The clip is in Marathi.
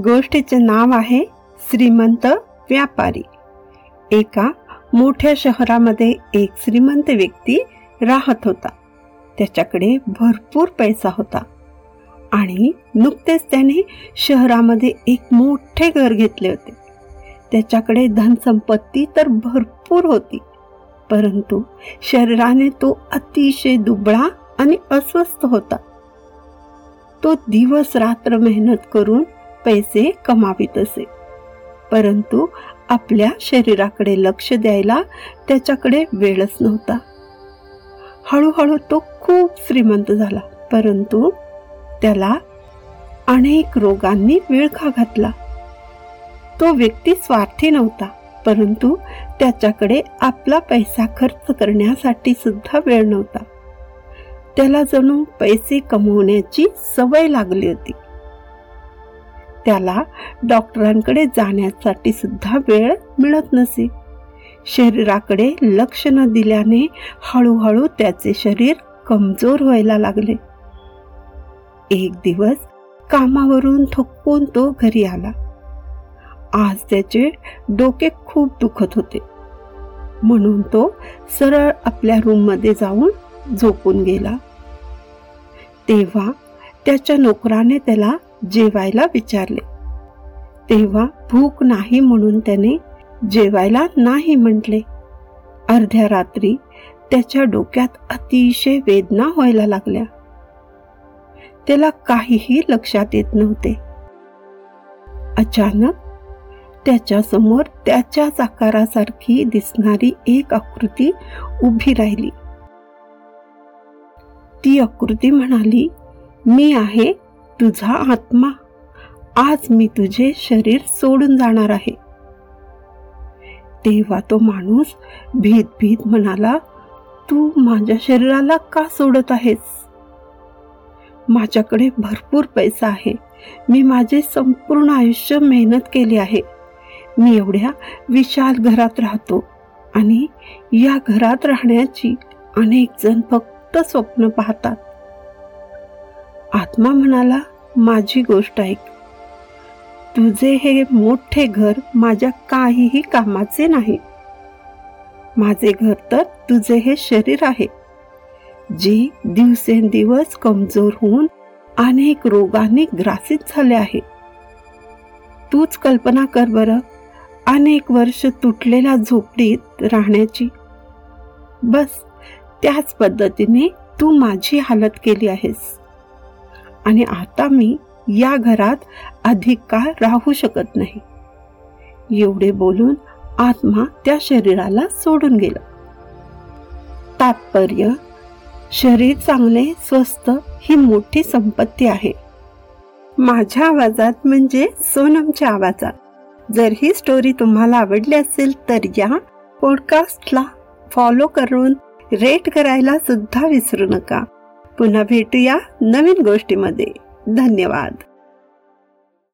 गोष्टीचे नाव आहे श्रीमंत व्यापारी. एका मोठ्या शहरामध्ये एक श्रीमंत व्यक्ती राहत होता. त्याच्याकडे भरपूर पैसा होता. आणि नुकतेच त्याने शहरामध्ये एक मोठे घर घेतले होते. त्याच्याकडे धनसंपत्ती तर भरपूर होती. परंतु शरीराने तो अतिशय दुबळा आणि अस्वस्थ होता. तो दिवस रात्र मेहनत करून पैसे कमावित असे. परंतु आपल्या शरीराकडे लक्ष द्यायला त्याच्याकडे वेळच नव्हता. हळूहळू तो खूप श्रीमंत झाला. परंतु त्याला अनेक रोगांनी विळखा घातला. तो व्यक्ती स्वार्थी नव्हता. परंतु त्याच्याकडे आपला पैसा खर्च करण्यासाठी सुद्धा वेळ नव्हता. त्याला जणू पैसे कमवण्याची सवय लागली होती. त्याला डॉक्टरांकडे जाण्यासाठी सुद्धा वेळ मिळत नसे. शरीराकडे लक्ष न दिल्याने हळूहळू त्याचे शरीर कमजोर व्हायला लागले. एक दिवस कामावरून थकून तो घरी आला. आज त्याचे डोके खूप दुखत होते. म्हणून तो सरळ आपल्या रूममध्ये जाऊन झोपून गेला. तेव्हा त्याच्या नोकराने त्याला जेवायला विचारले. तेव्हा भूक नाही म्हणून त्याने जेवायला नाही म्हटले. अर्ध्या रात्री त्याच्या डोक्यात अतिशय वेदना व्हायला लागल्या. त्याला काहीही लक्षात येत नव्हते. अचानक त्याच्यासमोर त्याच्याच आकारासारखी दिसणारी एक आकृती उभी राहिली. ती आकृती म्हणाली मी आहे तुझा आत्मा आज मी तुझे शरीर सोडून जाणार आहे. तेव्हा तो माणूस भीत भीत म्हणाला तू माझ्या शरीराला का सोडत आहेस? माझ्याकडे भरपूर पैसा आहे. मी माझे संपूर्ण आयुष्य मेहनत केली आहे. मी एवढ्या विशाल घरात राहतो आणि या घरात राहण्याची अनेक जण फक्त स्वप्न पाहतात. आत्मा म्हणाला माझी गोष्ट ऐक. तुझे हे मोठे घर माझ्या काहीही कामाचे नाही. माझे घर तर तुझे हे शरीर आहे. जी दिवसेंदिवस कमजोर होऊन अनेक रोगांनी ग्रासित झाले आहे. तूच कल्पना कर बरं अनेक वर्ष तुटलेल्या झोपडीत राहण्याची. बस त्याच पद्धतीने तू माझी हालत केली आहेस. आणि आता मी या घरात अधिक काळ राहू शकत नाही. एवढे बोलून आत्मा त्या शरीराला सोडून गेला. तात्पर्य शरीर चांगले स्वस्त ही मोठी संपत्ती आहे. माझ्या आवाजात म्हणजे सोनमच्या आवाजात. जर ही स्टोरी तुम्हाला आवडली असेल तर या पॉडकास्टला फॉलो करून रेट करायला सुद्धा विसरू नका. पुन्हा भेटूया नवीन गोष्टीमध्ये. धन्यवाद.